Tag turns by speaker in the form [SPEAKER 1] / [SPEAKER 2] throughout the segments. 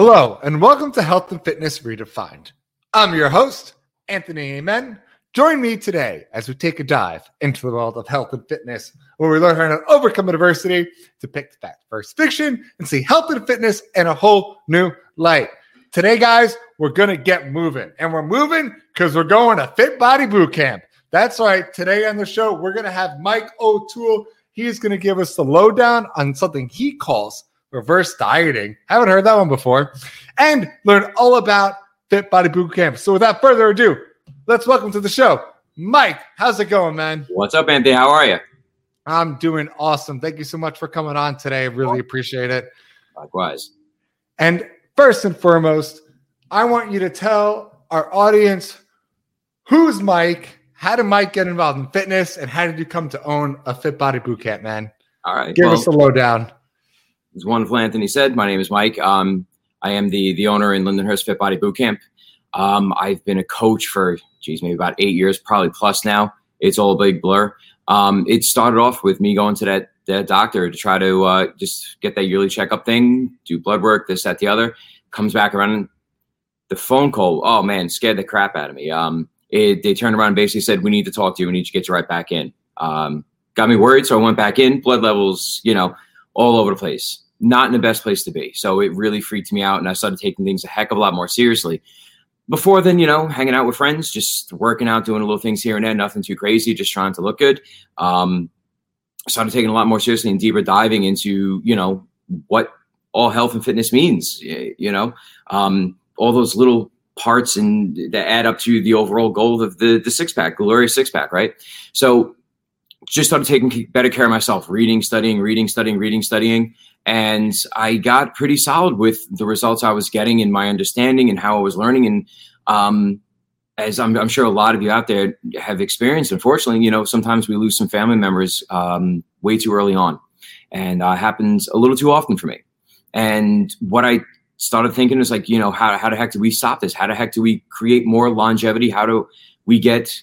[SPEAKER 1] Hello, and welcome to Health and Fitness Redefined. I'm your host, Anthony Amen. Join me today as we take a dive into the world of health and fitness, where we learn how to overcome adversity, depict that first fiction, and see health and fitness in a whole new light. Today, guys, we're going to get moving, and we're moving because we're going to Fit Body Boot Camp. That's right. Today on the show, we're going to have Mike O'Toole. He's going to give us the lowdown on something he calls reverse dieting. Haven't heard that one before. And learn all about Fit Body Boot Camp. So without further ado, let's welcome to the show, Mike. How's it going, man?
[SPEAKER 2] What's up, Anthony? How are you?
[SPEAKER 1] I'm doing awesome. Thank you so much for coming on today. I really appreciate it.
[SPEAKER 2] Likewise.
[SPEAKER 1] And first and foremost, I want you to tell our audience who's Mike, how did Mike get involved in fitness, and how did you come to own a Fit Body Boot Camp, man?
[SPEAKER 2] All right.
[SPEAKER 1] Give well, us the lowdown.
[SPEAKER 2] As wonderful Anthony said, my name is Mike. Um, I am the the owner in Lindenhurst Fit Body Boot Camp. Um, I've been a coach for, geez, maybe about eight years, probably plus now. It's all a big blur. Um, it started off with me going to that, that doctor to try to uh, just get that yearly checkup thing, do blood work, this, that, the other. Comes back around. The phone call, oh man, scared the crap out of me. Um, it, they turned around and basically said, "We need to talk to you. We need to get you right back in." Um, got me worried, so I went back in. Blood levels, you know, all over the place. Not in the best place to be. So it really freaked me out, and I started taking things a heck of a lot more seriously before then, you know, hanging out with friends, just working out, doing a little things here and there, nothing too crazy, just trying to look good. Um, started taking a lot more seriously and deeper diving into, you know, what all health and fitness means, you know, um, all those little parts and that add up to the overall goal of the, the six pack, glorious six pack, right? So just started taking better care of myself, reading, studying, reading, studying, reading, studying. And I got pretty solid with the results I was getting and my understanding and how I was learning. And um, as I'm, I'm, sure a lot of you out there have experienced, unfortunately, you know, sometimes we lose some family members um, way too early on. And uh, happens a little too often for me. And what I started thinking is like, you know, how, how the heck do we stop this? How the heck do we create more longevity? How do we get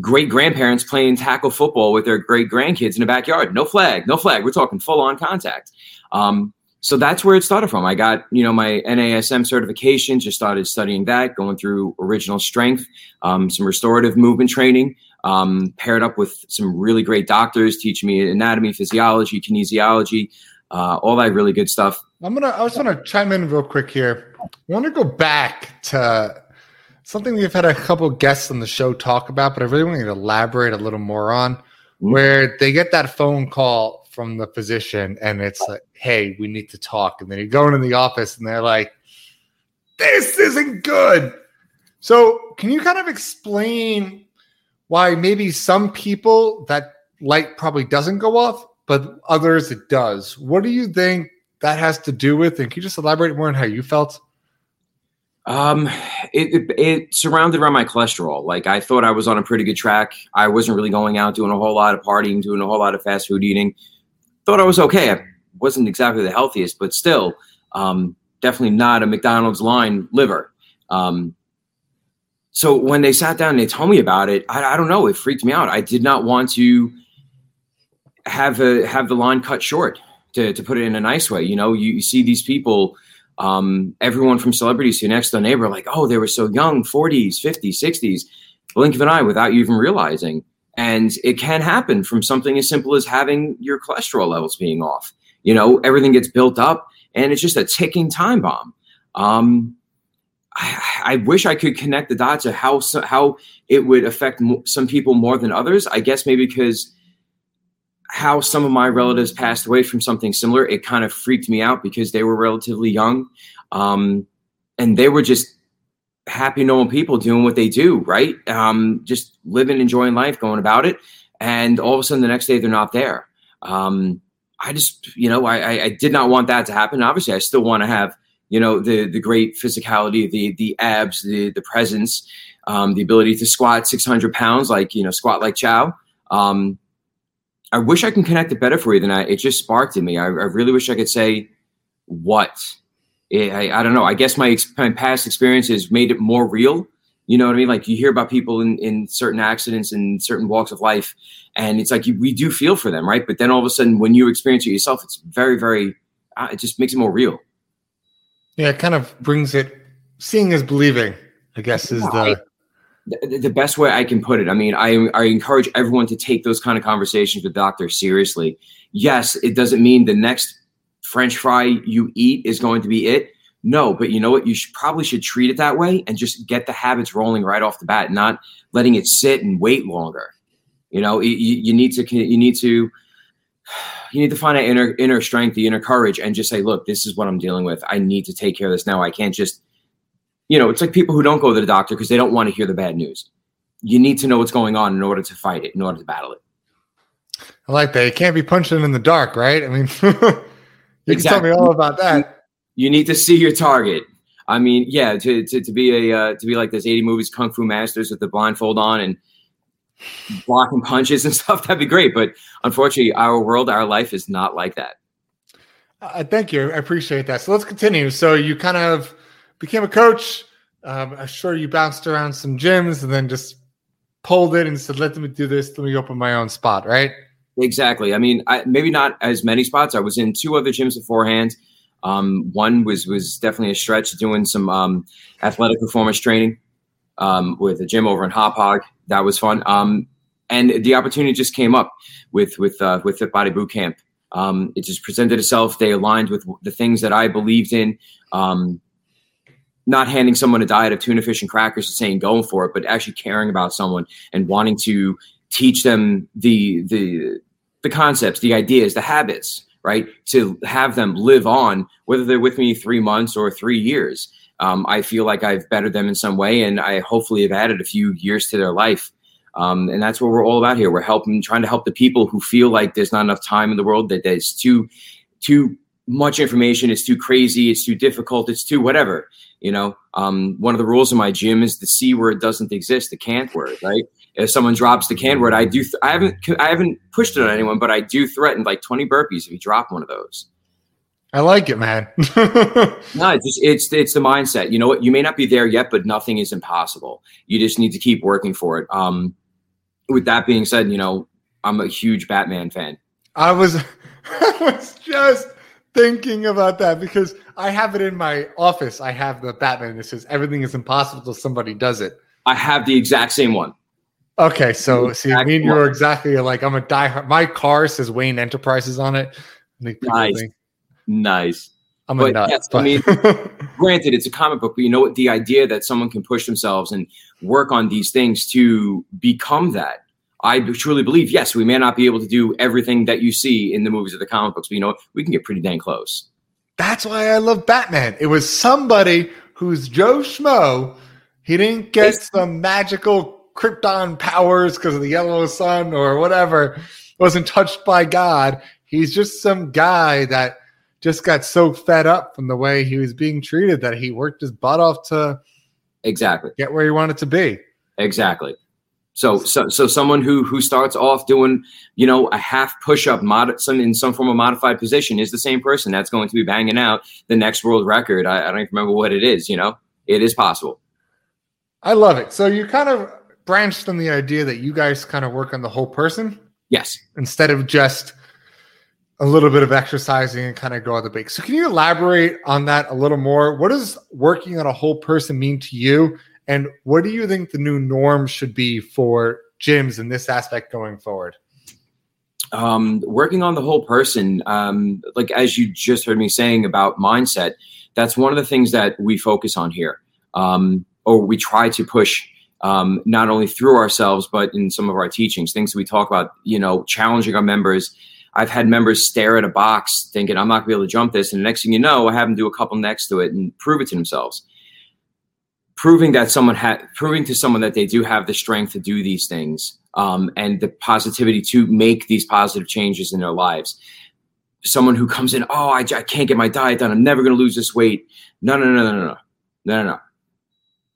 [SPEAKER 2] great grandparents playing tackle football with their great grandkids in the backyard. No flag, no flag. We're talking full on contact. Um, so that's where it started from. I got, you know, my NASM certification, just started studying that, going through original strength, um, some restorative movement training, um, paired up with some really great doctors teaching me anatomy, physiology, kinesiology, uh, all that really good stuff.
[SPEAKER 1] I'm gonna. I just want to chime in real quick here. I want to go back to something we've had a couple guests on the show talk about, but I really want you to elaborate a little more on mm-hmm. where they get that phone call from the physician and it's like, hey, we need to talk. And then you go into the office and they're like, this isn't good. So, can you kind of explain why maybe some people that light probably doesn't go off, but others it does? What do you think that has to do with? And can you just elaborate more on how you felt?
[SPEAKER 2] Um, it, it, it, surrounded around my cholesterol. Like I thought I was on a pretty good track. I wasn't really going out doing a whole lot of partying, doing a whole lot of fast food eating. Thought I was okay. I wasn't exactly the healthiest, but still, um, definitely not a McDonald's line liver. Um, so when they sat down and they told me about it, I, I don't know. It freaked me out. I did not want to have a have the line cut short. To, to put it in a nice way, you know, you, you see these people um, everyone from celebrities to next door neighbor, like, oh, they were so young, 40s, 50s, 60s, blink of an eye without you even realizing. And it can happen from something as simple as having your cholesterol levels being off. You know, everything gets built up and it's just a ticking time bomb. Um, I, I, wish I could connect the dots of how how it would affect some people more than others. I guess maybe because how some of my relatives passed away from something similar, it kind of freaked me out because they were relatively young. Um, and they were just happy, normal people doing what they do, right? Um, just living, enjoying life, going about it. And all of a sudden, the next day, they're not there. Um, I just, you know, I, I did not want that to happen. Obviously, I still want to have, you know, the the great physicality, the the abs, the the presence, um, the ability to squat 600 pounds, like you know, squat like Chow. Um, I wish I can connect it better for you than I. It just sparked in me. I, I really wish I could say what. It, I, I don't know. I guess my, my past experiences made it more real. You know what I mean? Like you hear about people in, in certain accidents and certain walks of life, and it's like you, we do feel for them, right? But then all of a sudden, when you experience it yourself, it's very, very. Uh, it just makes it more real.
[SPEAKER 1] Yeah, it kind of brings it. Seeing is believing. I guess is the.
[SPEAKER 2] The, best way I can put it. I mean, I, I encourage everyone to take those kind of conversations with doctors seriously. Yes, it doesn't mean the next French fry you eat is going to be it. No, but you know what? You should probably should treat it that way and just get the habits rolling right off the bat, not letting it sit and wait longer. You know, you, you need to you need to you need to find that inner inner strength, the inner courage, and just say, look, this is what I'm dealing with. I need to take care of this now. I can't just you know, it's like people who don't go to the doctor because they don't want to hear the bad news. You need to know what's going on in order to fight it, in order to battle it.
[SPEAKER 1] I like that. You can't be punching in the dark, right? I mean, you exactly. can tell me all about that.
[SPEAKER 2] You need to see your target. I mean, yeah, to, to, to be a uh, to be like this eighty movies, Kung Fu Masters with the blindfold on and blocking punches and stuff, that'd be great. But unfortunately, our world, our life is not like that.
[SPEAKER 1] Uh, thank you. I appreciate that. So let's continue. So you kind of became a coach. Um, I'm sure you bounced around some gyms and then just pulled it and said, "Let me do this. Let me open my own spot." Right?
[SPEAKER 2] Exactly. I mean, I, maybe not as many spots. I was in two other gyms beforehand. Um, one was was definitely a stretch, doing some um, athletic performance training um, with a gym over in Hauppauge. That was fun. Um, and the opportunity just came up with with uh, with Fit Body Boot Camp. Um, it just presented itself. They aligned with the things that I believed in. Um, not handing someone a diet of tuna fish and crackers and saying going for it, but actually caring about someone and wanting to teach them the the the concepts, the ideas, the habits, right? To have them live on, whether they're with me three months or three years. Um, I feel like I've bettered them in some way, and I hopefully have added a few years to their life. Um, and that's what we're all about here. We're helping, trying to help the people who feel like there's not enough time in the world, that there's too, too much information, it's too crazy, it's too difficult, it's too whatever. You know, um, one of the rules in my gym is the c word doesn't exist, the can't word, right? If someone drops the can't word, I do. Th- I haven't. I haven't pushed it on anyone, but I do threaten like twenty burpees if you drop one of those.
[SPEAKER 1] I like it, man.
[SPEAKER 2] no, it's just it's it's the mindset. You know what? You may not be there yet, but nothing is impossible. You just need to keep working for it. Um, with that being said, you know, I'm a huge Batman fan.
[SPEAKER 1] I was, I was just thinking about that because I have it in my office. I have the Batman that says everything is impossible till somebody does it.
[SPEAKER 2] I have the exact same one.
[SPEAKER 1] Okay, so see, me and you're exactly like I'm a diehard. My car says Wayne Enterprises on it.
[SPEAKER 2] nice, think, nice.
[SPEAKER 1] I'm but, a nut,
[SPEAKER 2] yes, but. I mean, granted, it's a comic book, but you know what? The idea that someone can push themselves and work on these things to become that I truly believe, yes, we may not be able to do everything that you see in the movies or the comic books, but you know, we can get pretty dang close.
[SPEAKER 1] That's why I love Batman. It was somebody who's Joe Schmo. He didn't get some magical Krypton powers because of the yellow sun or whatever. Wasn't touched by God. He's just some guy that just got so fed up from the way he was being treated that he worked his butt off to
[SPEAKER 2] exactly
[SPEAKER 1] get where he wanted to be.
[SPEAKER 2] Exactly. So, so, so someone who who starts off doing, you know, a half push up, mod, some in some form of modified position is the same person that's going to be banging out the next world record. I, I don't even remember what it is. You know, it is possible.
[SPEAKER 1] I love it. So you kind of branched on the idea that you guys kind of work on the whole person.
[SPEAKER 2] Yes.
[SPEAKER 1] Instead of just a little bit of exercising and kind of go on the bake. So can you elaborate on that a little more? What does working on a whole person mean to you? And what do you think the new norm should be for gyms in this aspect going forward?
[SPEAKER 2] Um, working on the whole person, um, like as you just heard me saying about mindset, that's one of the things that we focus on here, um, or we try to push um, not only through ourselves but in some of our teachings. Things that we talk about, you know, challenging our members. I've had members stare at a box thinking I'm not gonna be able to jump this, and the next thing you know, I have them do a couple next to it and prove it to themselves proving that someone had proving to someone that they do have the strength to do these things um, and the positivity to make these positive changes in their lives. Someone who comes in oh i, I can't get my diet done. I'm never going to lose this weight. No no no no no. No no no.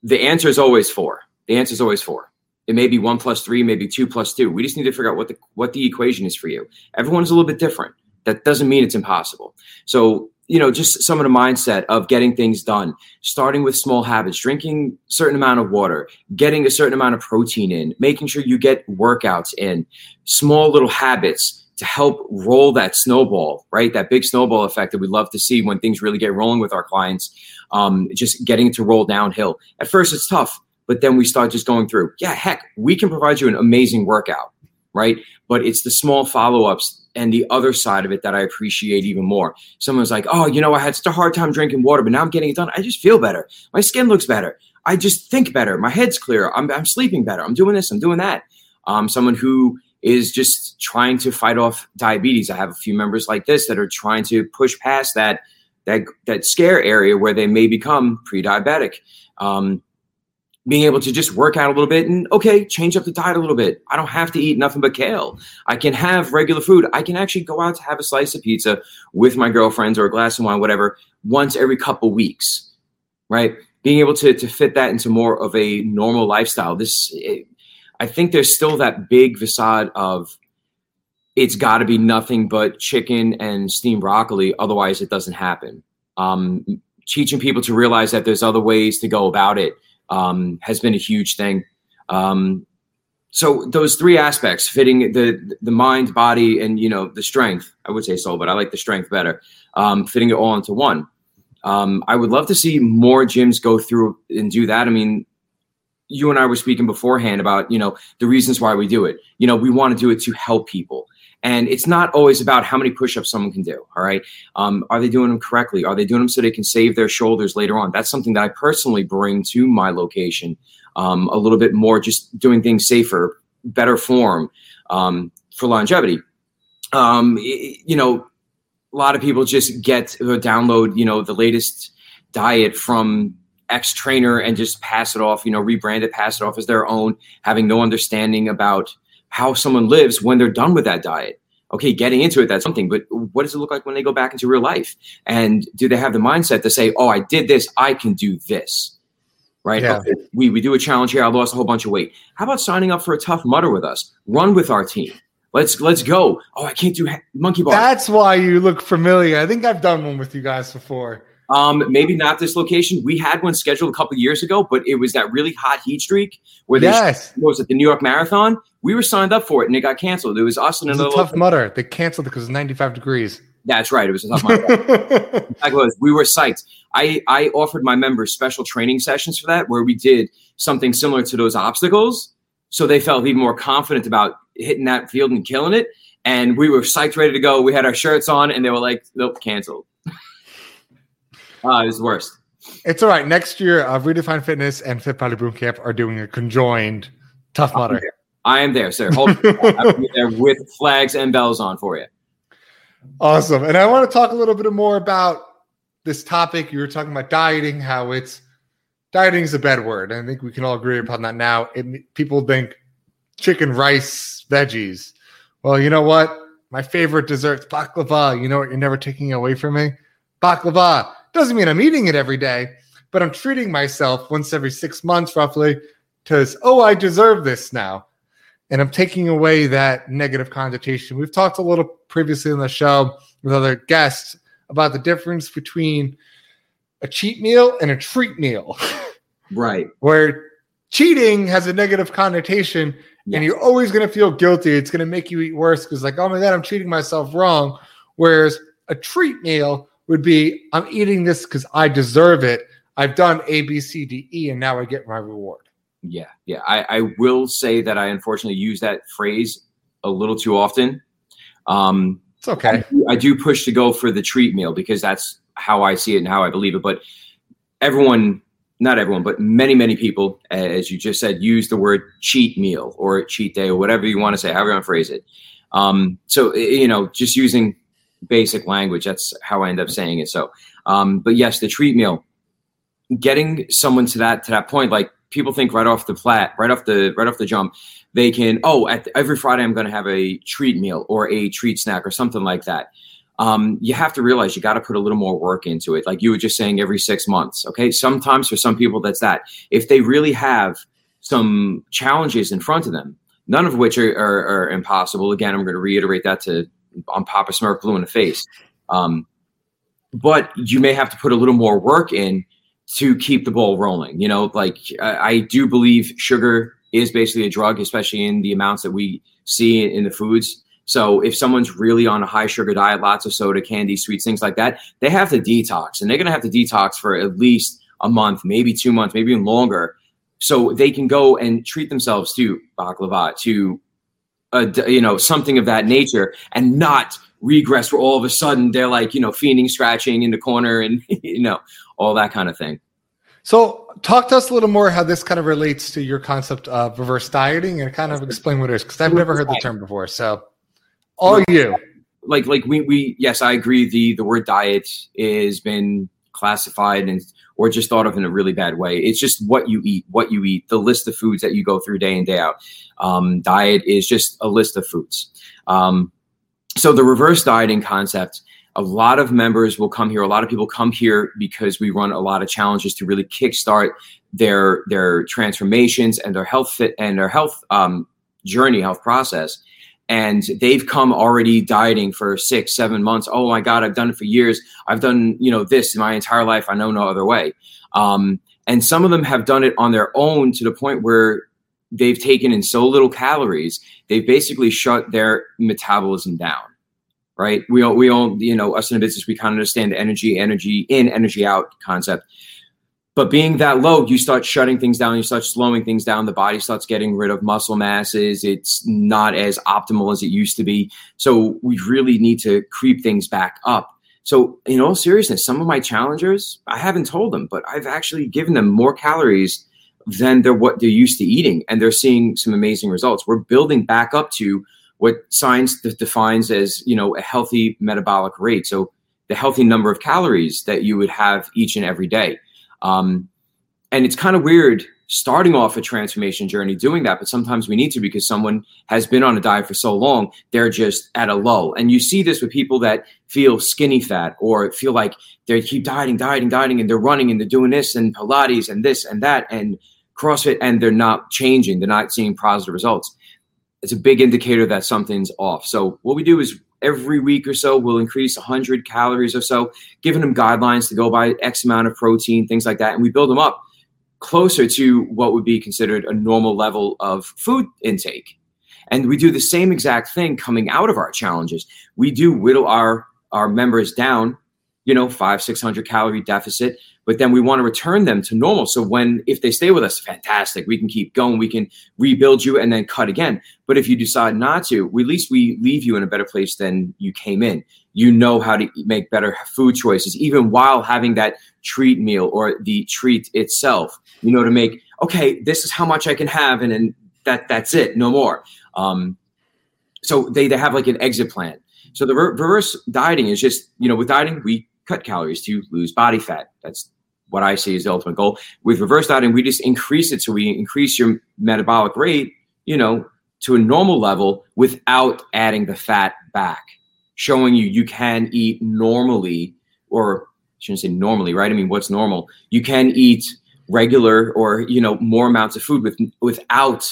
[SPEAKER 2] The answer is always four. The answer is always four. It may be one plus three maybe two plus two. We just need to figure out what the what the equation is for you. Everyone's a little bit different. That doesn't mean it's impossible. So you know, just some of the mindset of getting things done, starting with small habits, drinking certain amount of water, getting a certain amount of protein in, making sure you get workouts in, small little habits to help roll that snowball, right? That big snowball effect that we love to see when things really get rolling with our clients, um, just getting it to roll downhill. At first, it's tough, but then we start just going through. Yeah, heck, we can provide you an amazing workout, right? But it's the small follow ups and the other side of it that I appreciate even more. Someone's like, oh, you know, I had such a hard time drinking water, but now I'm getting it done. I just feel better. My skin looks better. I just think better. My head's clearer. I'm, I'm sleeping better. I'm doing this. I'm doing that. Um, someone who is just trying to fight off diabetes. I have a few members like this that are trying to push past that that that scare area where they may become pre-diabetic. Um, being able to just work out a little bit and okay, change up the diet a little bit. I don't have to eat nothing but kale. I can have regular food. I can actually go out to have a slice of pizza with my girlfriends or a glass of wine, whatever, once every couple weeks, right? Being able to to fit that into more of a normal lifestyle. This it, I think there's still that big facade of it's got to be nothing but chicken and steamed broccoli, otherwise it doesn't happen. Um, teaching people to realize that there's other ways to go about it um, has been a huge thing. Um, so those three aspects, fitting the the mind, body, and you know the strength. I would say soul, but I like the strength better. Um, fitting it all into one. Um, I would love to see more gyms go through and do that. I mean, you and I were speaking beforehand about, you know, the reasons why we do it. You know, we want to do it to help people. And it's not always about how many push-ups someone can do. All right. Um, are they doing them correctly? Are they doing them so they can save their shoulders later on? That's something that I personally bring to my location. Um, a little bit more just doing things safer, better form um, for longevity. Um, you know, a lot of people just get or download, you know, the latest diet from ex trainer and just pass it off, you know, rebrand it, pass it off as their own, having no understanding about how someone lives when they're done with that diet. Okay, getting into it, that's something, but what does it look like when they go back into real life? And do they have the mindset to say, oh, I did this, I can do this? Right? Yeah. Okay, we, we do a challenge here. I lost a whole bunch of weight. How about signing up for a Tough Mudder with us? Run with our team. Let's let's go. Oh, I can't do monkey bar.
[SPEAKER 1] That's why you look familiar. I think I've done one with you guys before.
[SPEAKER 2] Um, maybe not this location. We had one scheduled a couple years ago, but it was that really hot heat streak where they yes. was at the New York Marathon. We were signed up for it and it got canceled. It was us and
[SPEAKER 1] another tough mudder. They canceled it because it's 95 degrees.
[SPEAKER 2] That's right. It was a tough was. We were psyched. I, I offered my members special training sessions for that where we did something similar to those obstacles. So they felt even more confident about hitting that field and killing it. And we were psyched, ready to go. We had our shirts on and they were like, nope, canceled. Uh, it was the worst.
[SPEAKER 1] It's all right. Next year, uh, Redefine Fitness and Fit Body Boot Camp are doing a conjoined Tough Mudder.
[SPEAKER 2] I am there, sir. Hold I'll be there with flags and bells on for you.
[SPEAKER 1] Awesome. And I want to talk a little bit more about this topic. You were talking about dieting, how it's dieting is a bad word. I think we can all agree upon that now. It, people think chicken, rice, veggies. Well, you know what? My favorite dessert's baklava. You know what? You're never taking away from me. Baklava. Doesn't mean I'm eating it every day, but I'm treating myself once every six months, roughly, because, oh, I deserve this now. And I'm taking away that negative connotation. We've talked a little previously on the show with other guests about the difference between a cheat meal and a treat meal.
[SPEAKER 2] Right.
[SPEAKER 1] Where cheating has a negative connotation yes. and you're always going to feel guilty. It's going to make you eat worse because, like, oh my God, I'm treating myself wrong. Whereas a treat meal would be I'm eating this because I deserve it. I've done A, B, C, D, E, and now I get my reward.
[SPEAKER 2] Yeah, yeah. I, I will say that I unfortunately use that phrase a little too often. Um,
[SPEAKER 1] it's okay. I
[SPEAKER 2] do, I do push to go for the treat meal because that's how I see it and how I believe it. But everyone, not everyone, but many, many people, as you just said, use the word cheat meal or cheat day or whatever you want to say, however you want to phrase it. Um, so, you know, just using basic language. That's how I end up saying it. So, um, but yes, the treat meal, getting someone to that to that point, like people think right off the flat, right off the right off the jump, they can oh at the, every Friday I'm going to have a treat meal or a treat snack or something like that. Um, you have to realize you got to put a little more work into it. Like you were just saying, every six months. Okay, sometimes for some people that's that. If they really have some challenges in front of them, none of which are, are, are impossible. Again, I'm going to reiterate that to on Papa Smurf blue in the face. Um, but you may have to put a little more work in to keep the ball rolling. You know, like I, I do believe sugar is basically a drug, especially in the amounts that we see in the foods. So if someone's really on a high sugar diet, lots of soda, candy, sweets, things like that, they have to detox and they're going to have to detox for at least a month, maybe two months, maybe even longer. So they can go and treat themselves to baklava, to uh, you know something of that nature, and not regress where all of a sudden they're like you know fiending, scratching in the corner, and you know all that kind of thing.
[SPEAKER 1] So, talk to us a little more how this kind of relates to your concept of reverse dieting, and kind of explain what it is because I've never heard the term before. So, all you
[SPEAKER 2] like like we we yes, I agree. The the word diet is been classified and or just thought of in a really bad way. It's just what you eat, what you eat, the list of foods that you go through day in day out. Um, diet is just a list of foods. Um, so the reverse dieting concept a lot of members will come here. A lot of people come here because we run a lot of challenges to really kickstart their their transformations and their health fit and their health um, journey, health process. And they've come already dieting for six, seven months. Oh my God, I've done it for years. I've done you know this my entire life. I know no other way. Um, and some of them have done it on their own to the point where they've taken in so little calories, they've basically shut their metabolism down right? We all, we all, you know, us in a business, we kind of understand the energy, energy in, energy out concept. But being that low, you start shutting things down, you start slowing things down. The body starts getting rid of muscle masses. It's not as optimal as it used to be. So we really need to creep things back up. So, in all seriousness, some of my challengers, I haven't told them, but I've actually given them more calories than they're what they're used to eating, and they're seeing some amazing results. We're building back up to what science defines as you know a healthy metabolic rate. So the healthy number of calories that you would have each and every day. Um, and it's kind of weird starting off a transformation journey doing that, but sometimes we need to because someone has been on a diet for so long, they're just at a low. And you see this with people that feel skinny fat or feel like they keep dieting, dieting, dieting, and they're running and they're doing this and Pilates and this and that and CrossFit, and they're not changing, they're not seeing positive results it's a big indicator that something's off. So what we do is every week or so we'll increase 100 calories or so, giving them guidelines to go by X amount of protein, things like that, and we build them up closer to what would be considered a normal level of food intake. And we do the same exact thing coming out of our challenges. We do whittle our our members down, you know, five, six hundred calorie deficit but then we want to return them to normal. So when if they stay with us, fantastic, we can keep going, we can rebuild you and then cut again. But if you decide not to, we, at least we leave you in a better place than you came in. You know how to make better food choices, even while having that treat meal or the treat itself. You know to make okay, this is how much I can have, and then that that's it, no more. Um, so they they have like an exit plan. So the reverse dieting is just you know with dieting we cut calories to lose body fat. That's what I see is the ultimate goal. With reverse dieting, we just increase it so we increase your metabolic rate, you know, to a normal level without adding the fat back, showing you you can eat normally, or I shouldn't say normally, right? I mean, what's normal? You can eat regular or you know more amounts of food with without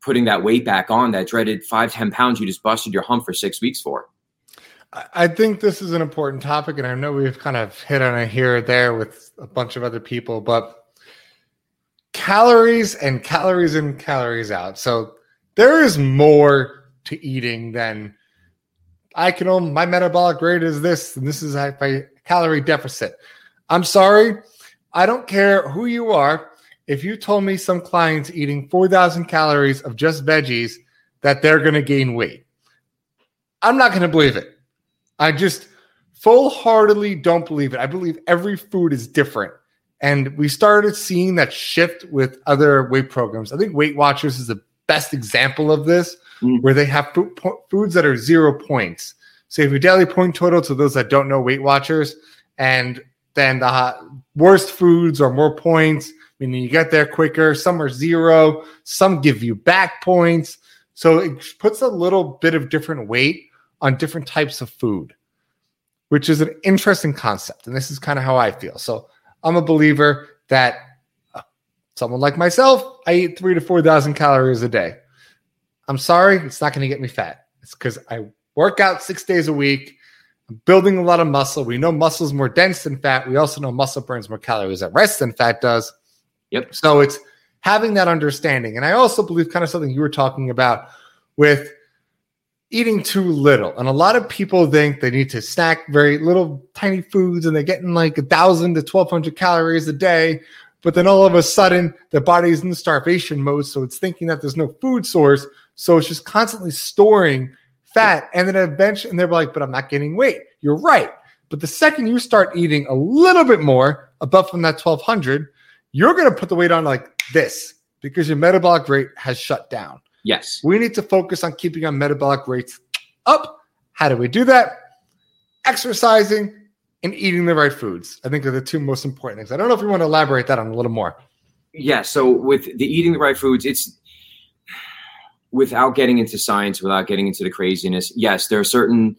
[SPEAKER 2] putting that weight back on that dreaded five ten pounds you just busted your hump for six weeks for.
[SPEAKER 1] I think this is an important topic, and I know we've kind of hit on it here or there with a bunch of other people, but calories and calories in, calories out. So there is more to eating than I can own my metabolic rate is this, and this is my calorie deficit. I'm sorry, I don't care who you are. If you told me some clients eating 4,000 calories of just veggies, that they're going to gain weight, I'm not going to believe it. I just full heartedly don't believe it. I believe every food is different. And we started seeing that shift with other weight programs. I think Weight Watchers is the best example of this, mm. where they have food, foods that are zero points. So if your daily point total to those that don't know Weight Watchers, and then the worst foods are more points, meaning you get there quicker. Some are zero, some give you back points. So it puts a little bit of different weight on different types of food, which is an interesting concept. And this is kind of how I feel. So I'm a believer that uh, someone like myself, I eat three to 4,000 calories a day. I'm sorry, it's not going to get me fat. It's because I work out six days a week. I'm building a lot of muscle. We know muscle is more dense than fat. We also know muscle burns more calories at rest than fat does.
[SPEAKER 2] Yep.
[SPEAKER 1] So it's having that understanding. And I also believe kind of something you were talking about with eating too little. And a lot of people think they need to snack very little tiny foods and they're getting like a thousand to 1200 calories a day. But then all of a sudden, their body's in starvation mode. So it's thinking that there's no food source. So it's just constantly storing fat. And then eventually, and they're like, but I'm not gaining weight. You're right. But the second you start eating a little bit more above from that 1200, you're going to put the weight on like this because your metabolic rate has shut down.
[SPEAKER 2] Yes.
[SPEAKER 1] We need to focus on keeping our metabolic rates up. How do we do that? Exercising and eating the right foods. I think are the two most important things. I don't know if you want to elaborate that on a little more.
[SPEAKER 2] Yeah. So with the eating the right foods, it's without getting into science, without getting into the craziness. Yes, there are certain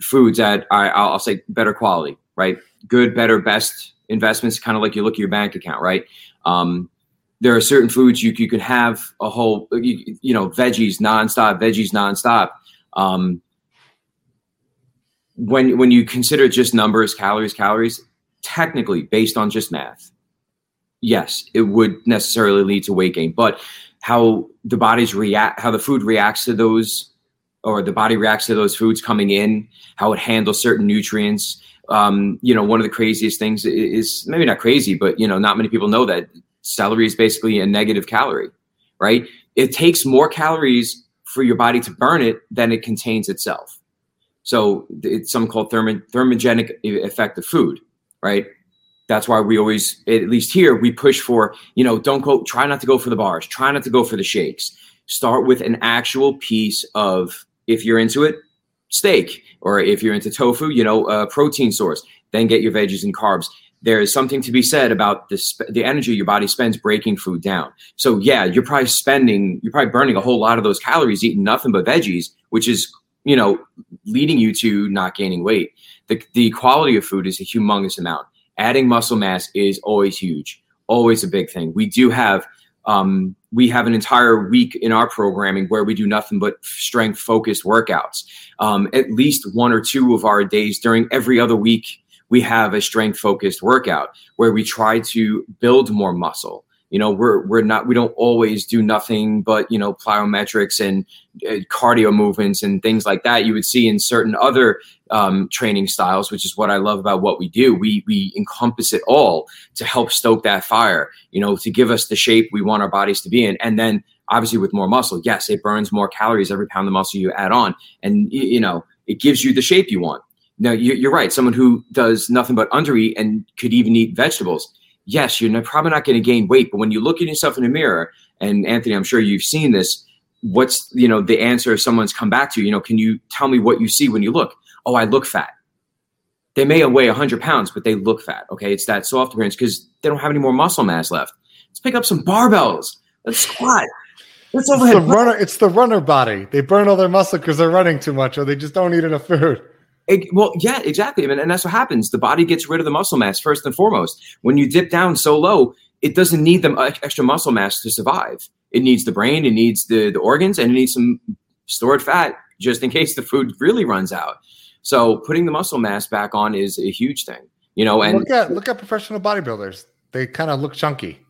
[SPEAKER 2] foods that I, I'll say better quality, right? Good, better, best investments. Kind of like you look at your bank account, right? Um, there are certain foods you, you can have a whole, you, you know, veggies nonstop, veggies nonstop. Um, when when you consider just numbers, calories, calories, technically based on just math, yes, it would necessarily lead to weight gain. But how the body's react, how the food reacts to those, or the body reacts to those foods coming in, how it handles certain nutrients. Um, you know, one of the craziest things is maybe not crazy, but you know, not many people know that celery is basically a negative calorie, right? It takes more calories for your body to burn it than it contains itself. So it's something called thermo- thermogenic effect of food, right? That's why we always, at least here, we push for, you know, don't go, try not to go for the bars, try not to go for the shakes. Start with an actual piece of, if you're into it, steak, or if you're into tofu, you know, a protein source. Then get your veggies and carbs there is something to be said about the, the energy your body spends breaking food down. So yeah, you're probably spending, you're probably burning a whole lot of those calories eating nothing but veggies, which is, you know, leading you to not gaining weight. The, the quality of food is a humongous amount. Adding muscle mass is always huge, always a big thing. We do have, um, we have an entire week in our programming where we do nothing but strength focused workouts. Um, at least one or two of our days during every other week we have a strength focused workout where we try to build more muscle. You know we're we're not we don't always do nothing but you know plyometrics and uh, cardio movements and things like that you would see in certain other um, training styles which is what i love about what we do. We we encompass it all to help stoke that fire you know to give us the shape we want our bodies to be in. And then obviously with more muscle yes it burns more calories every pound of muscle you add on. And you know it gives you the shape you want now, you're right. Someone who does nothing but undereat and could even eat vegetables. Yes, you're probably not going to gain weight, but when you look at yourself in the mirror, and Anthony, I'm sure you've seen this. What's you know the answer? If someone's come back to you. You know, can you tell me what you see when you look? Oh, I look fat. They may weigh 100 pounds, but they look fat. Okay, it's that soft appearance because they don't have any more muscle mass left. Let's pick up some barbells. Let's squat.
[SPEAKER 1] Let's it's the runner. It's the runner body. They burn all their muscle because they're running too much, or they just don't eat enough food.
[SPEAKER 2] It, well, yeah, exactly. And, and that's what happens. The body gets rid of the muscle mass first and foremost. When you dip down so low, it doesn't need the uh, extra muscle mass to survive. It needs the brain, it needs the, the organs, and it needs some stored fat just in case the food really runs out. So putting the muscle mass back on is a huge thing. You know, and
[SPEAKER 1] look at look at professional bodybuilders. They kind of look chunky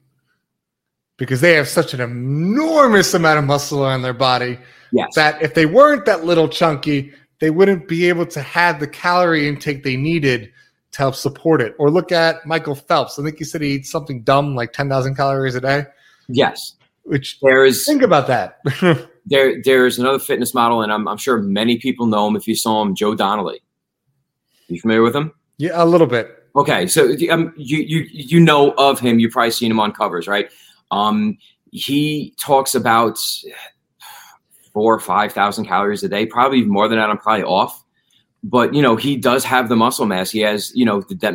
[SPEAKER 1] because they have such an enormous amount of muscle on their body
[SPEAKER 2] yes.
[SPEAKER 1] that if they weren't that little chunky, they wouldn't be able to have the calorie intake they needed to help support it. Or look at Michael Phelps. I think he said he eats something dumb like 10,000 calories a day.
[SPEAKER 2] Yes.
[SPEAKER 1] Which there is think about that.
[SPEAKER 2] there there's another fitness model, and I'm, I'm sure many people know him if you saw him, Joe Donnelly. You familiar with him?
[SPEAKER 1] Yeah, a little bit.
[SPEAKER 2] Okay, so um, you you you know of him. You've probably seen him on covers, right? Um, he talks about four or five thousand calories a day, probably more than that. I'm probably off, but you know he does have the muscle mass. He has you know the de-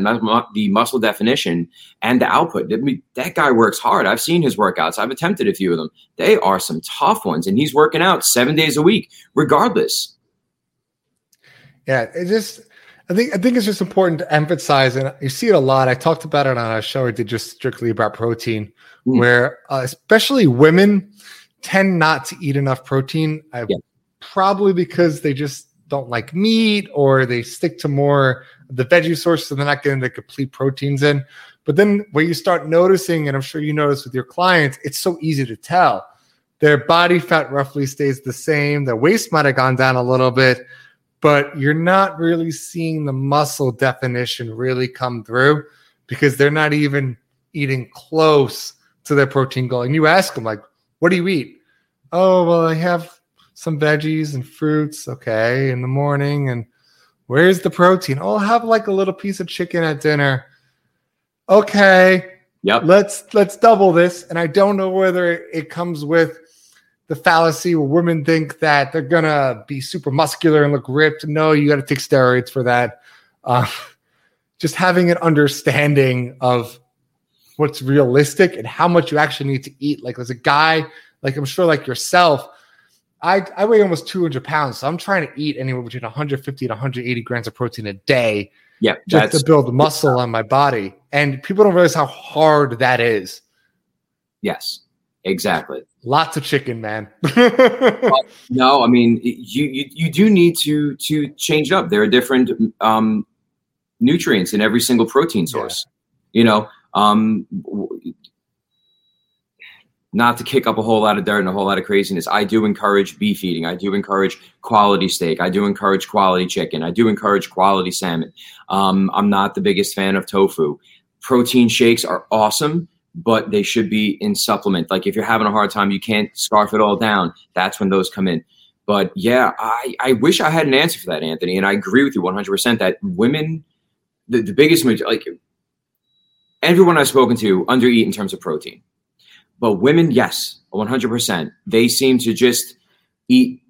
[SPEAKER 2] the muscle definition and the output. I mean, that guy works hard. I've seen his workouts. I've attempted a few of them. They are some tough ones, and he's working out seven days a week, regardless.
[SPEAKER 1] Yeah, it just. I think I think it's just important to emphasize, and you see it a lot. I talked about it on a show I did just strictly about protein, mm. where uh, especially women tend not to eat enough protein. I, yeah. Probably because they just don't like meat or they stick to more the veggie sources and they're not getting the complete proteins in. But then when you start noticing, and I'm sure you notice with your clients, it's so easy to tell their body fat roughly stays the same. Their waist might have gone down a little bit, but you're not really seeing the muscle definition really come through because they're not even eating close to their protein goal. And you ask them, like, what do you eat? Oh, well, I have some veggies and fruits, okay, in the morning. And where's the protein? Oh, I'll have like a little piece of chicken at dinner. Okay.
[SPEAKER 2] Yep.
[SPEAKER 1] Let's let's double this. And I don't know whether it comes with the fallacy where women think that they're gonna be super muscular and look ripped. No, you got to take steroids for that. Uh, just having an understanding of what's realistic and how much you actually need to eat. Like as a guy, like I'm sure like yourself, I, I weigh almost 200 pounds. So I'm trying to eat anywhere between 150 to 180 grams of protein a day.
[SPEAKER 2] Yeah.
[SPEAKER 1] Just to build muscle on my body. And people don't realize how hard that is.
[SPEAKER 2] Yes, exactly.
[SPEAKER 1] Lots of chicken, man.
[SPEAKER 2] well, no, I mean you, you you do need to to change it up. There are different um, nutrients in every single protein source. Yeah. You know, um, not to kick up a whole lot of dirt and a whole lot of craziness. I do encourage beef eating. I do encourage quality steak. I do encourage quality chicken. I do encourage quality salmon. Um, I'm not the biggest fan of tofu. Protein shakes are awesome, but they should be in supplement. Like if you're having a hard time, you can't scarf it all down. That's when those come in. But yeah, I, I wish I had an answer for that, Anthony. And I agree with you 100% that women, the, the biggest, like everyone I've spoken to, undereat in terms of protein but women, yes, 100%. They seem to just eat,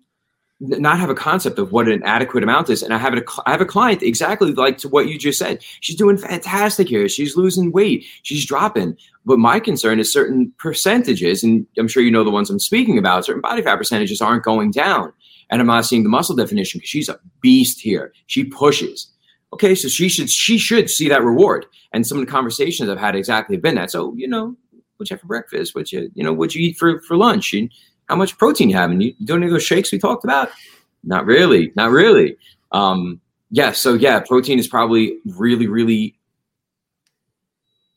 [SPEAKER 2] not have a concept of what an adequate amount is. And I have a, I have a client exactly like to what you just said. She's doing fantastic here. She's losing weight. She's dropping. But my concern is certain percentages, and I'm sure you know the ones I'm speaking about, certain body fat percentages aren't going down. And I'm not seeing the muscle definition because she's a beast here. She pushes. Okay, so she should she should see that reward. And some of the conversations I've had exactly have been that. So, you know, what you have for breakfast, what you you know what you eat for for lunch, and how much protein you have, and you doing any of those shakes we talked about? Not really, not really. Um, yeah, so yeah, protein is probably really really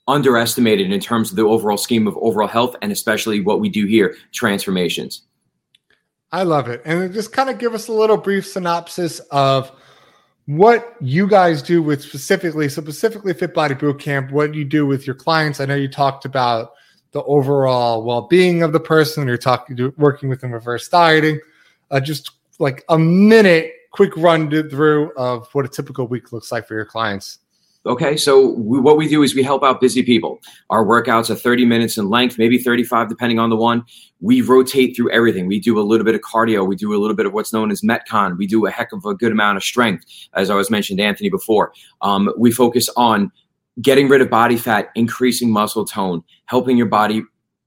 [SPEAKER 2] underestimated in terms of the overall scheme of overall health, and especially what we do here, transformations.
[SPEAKER 1] I love it, and just kind of give us a little brief synopsis of what you guys do with specifically so specifically fit body boot camp what you do with your clients? I know you talked about the overall well-being of the person you're talking to working with them reverse dieting. Uh, just like a minute quick run through of what a typical week looks like for your clients
[SPEAKER 2] okay so we, what we do is we help out busy people. Our workouts are 30 minutes in length maybe 35 depending on the one. We rotate through everything. We do a little bit of cardio. We do a little bit of what's known as metcon. We do a heck of a good amount of strength as i was mentioned anthony before. Um, we focus on getting rid of body fat, increasing muscle tone, helping your body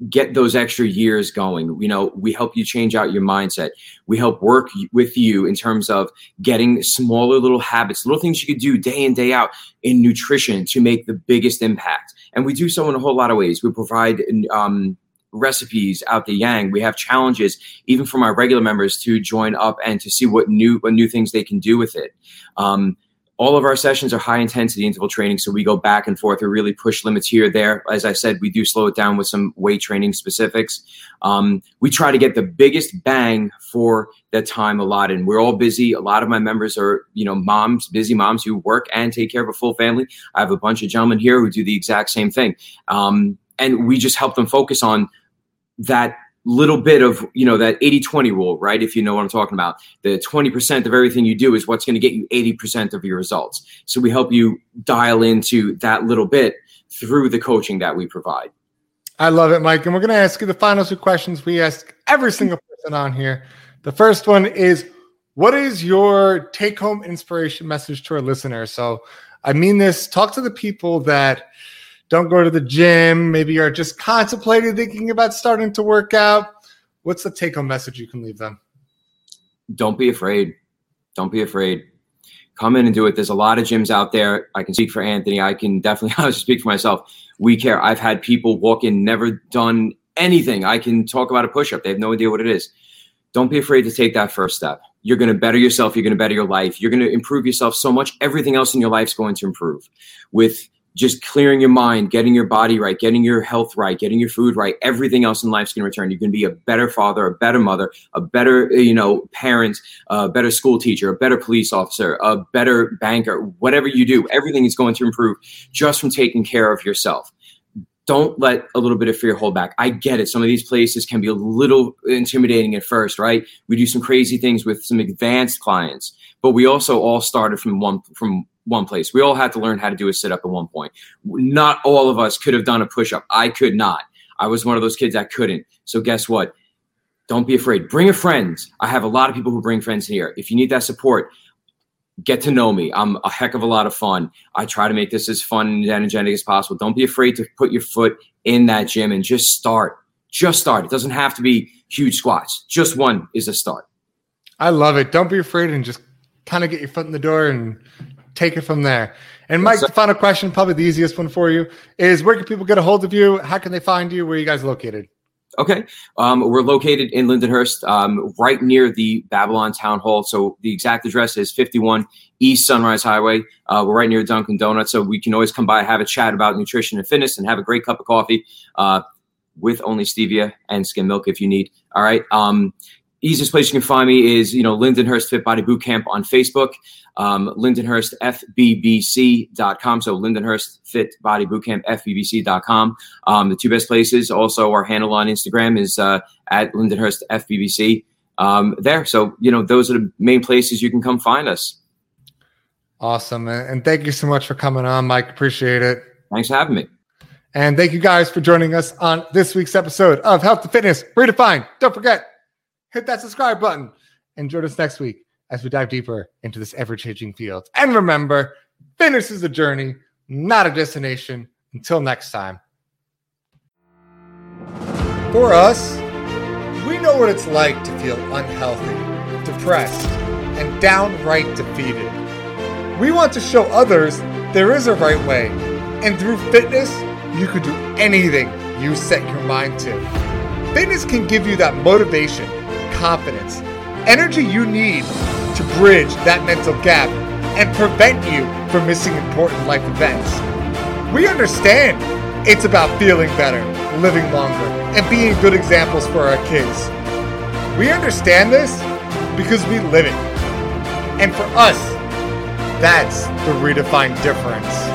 [SPEAKER 2] get those extra years going. You know, we help you change out your mindset. We help work with you in terms of getting smaller little habits, little things you could do day in, day out in nutrition to make the biggest impact. And we do so in a whole lot of ways. We provide um, recipes out the yang. We have challenges even from our regular members to join up and to see what new what new things they can do with it. Um, all of our sessions are high intensity interval training, so we go back and forth. We really push limits here, there. As I said, we do slow it down with some weight training specifics. Um, we try to get the biggest bang for the time allotted. And we're all busy. A lot of my members are, you know, moms, busy moms who work and take care of a full family. I have a bunch of gentlemen here who do the exact same thing, um, and we just help them focus on that little bit of you know that 80-20 rule right? If you know what i'm talking about. The 20% of everything you do is what's going to get you 80% of your results. So we help you dial into that little bit through the coaching that we provide.
[SPEAKER 1] I love it mike. And we're going to ask you the final two questions we ask every single person on here. The first one is what is your take home inspiration message to our listeners? So i mean this talk to the people that don't go to the gym, maybe you're just contemplating thinking about starting to work out, what's the take home message you can leave them?
[SPEAKER 2] Don't be afraid. Don't be afraid. Come in and do it. There's a lot of gyms out there. I can speak for Anthony. I can definitely speak for myself. We care. I've had people walk in, never done anything. I can talk about a push up. They have no idea what it is. Don't be afraid to take that first step. You're going to better yourself. You're going to better your life. You're going to improve yourself so much. Everything else in your life is going to improve. With just clearing your mind, getting your body right, getting your health right, getting your food right, everything else in life's to return. You're going to be a better father, a better mother, a better, you know, parent, a better school teacher, a better police officer, a better banker, whatever you do, everything is going to improve just from taking care of yourself. Don't let a little bit of fear hold back. I get it. Some of these places can be a little intimidating at first, right? We do some crazy things with some advanced clients, but we also all started from one from one place. We all had to learn how to do a sit up at one point. Not all of us could have done a push up. I could not. I was one of those kids that couldn't. So guess what? Don't be afraid. Bring a friend. I have a lot of people who bring friends here. If you need that support, get to know me. I'm a heck of a lot of fun. I try to make this as fun and energetic as possible. Don't be afraid to put your foot in that gym and just start. Just start. It doesn't have to be huge squats. Just one is a start.
[SPEAKER 1] I love it. Don't be afraid and just kind of get your foot in the door and take it from there. And Mike, the final question, probably the easiest one for you, is where can people get a hold of you? How can they find you? Where are you guys located?
[SPEAKER 2] Okay. Um, we're located in Lindenhurst, um, right near the Babylon Town Hall. So the exact address is 51 East Sunrise Highway. Uh, we're right near Dunkin' Donuts. So we can always come by, have a chat about nutrition and fitness, and have a great cup of coffee uh, with only stevia and skim milk if you need. All right. Um, easiest place you can find me is, you know, Lindenhurst Fit Body Boot Camp on Facebook um, lindenhurstfbbc.com. So Lindenhurst Fit Body Bootcamp, fbbc.com. Um, the two best places. Also, our handle on Instagram is uh, at Lindenhurst FBBC. Um, there. So, you know, those are the main places you can come find us.
[SPEAKER 1] Awesome. And thank you so much for coming on, Mike. Appreciate it.
[SPEAKER 2] Thanks for having me.
[SPEAKER 1] And thank you guys for joining us on this week's episode of Health to Fitness Redefined. Don't forget, hit that subscribe button and join us next week as we dive deeper into this ever changing field. And remember, fitness is a journey, not a destination. Until next time. For us, we know what it's like to feel unhealthy, depressed, and downright defeated. We want to show others there is a right way, and through fitness, you can do anything you set your mind to. Fitness can give you that motivation, confidence, energy you need to bridge that mental gap and prevent you from missing important life events. We understand it's about feeling better, living longer, and being good examples for our kids. We understand this because we live it. And for us, that's the redefined difference.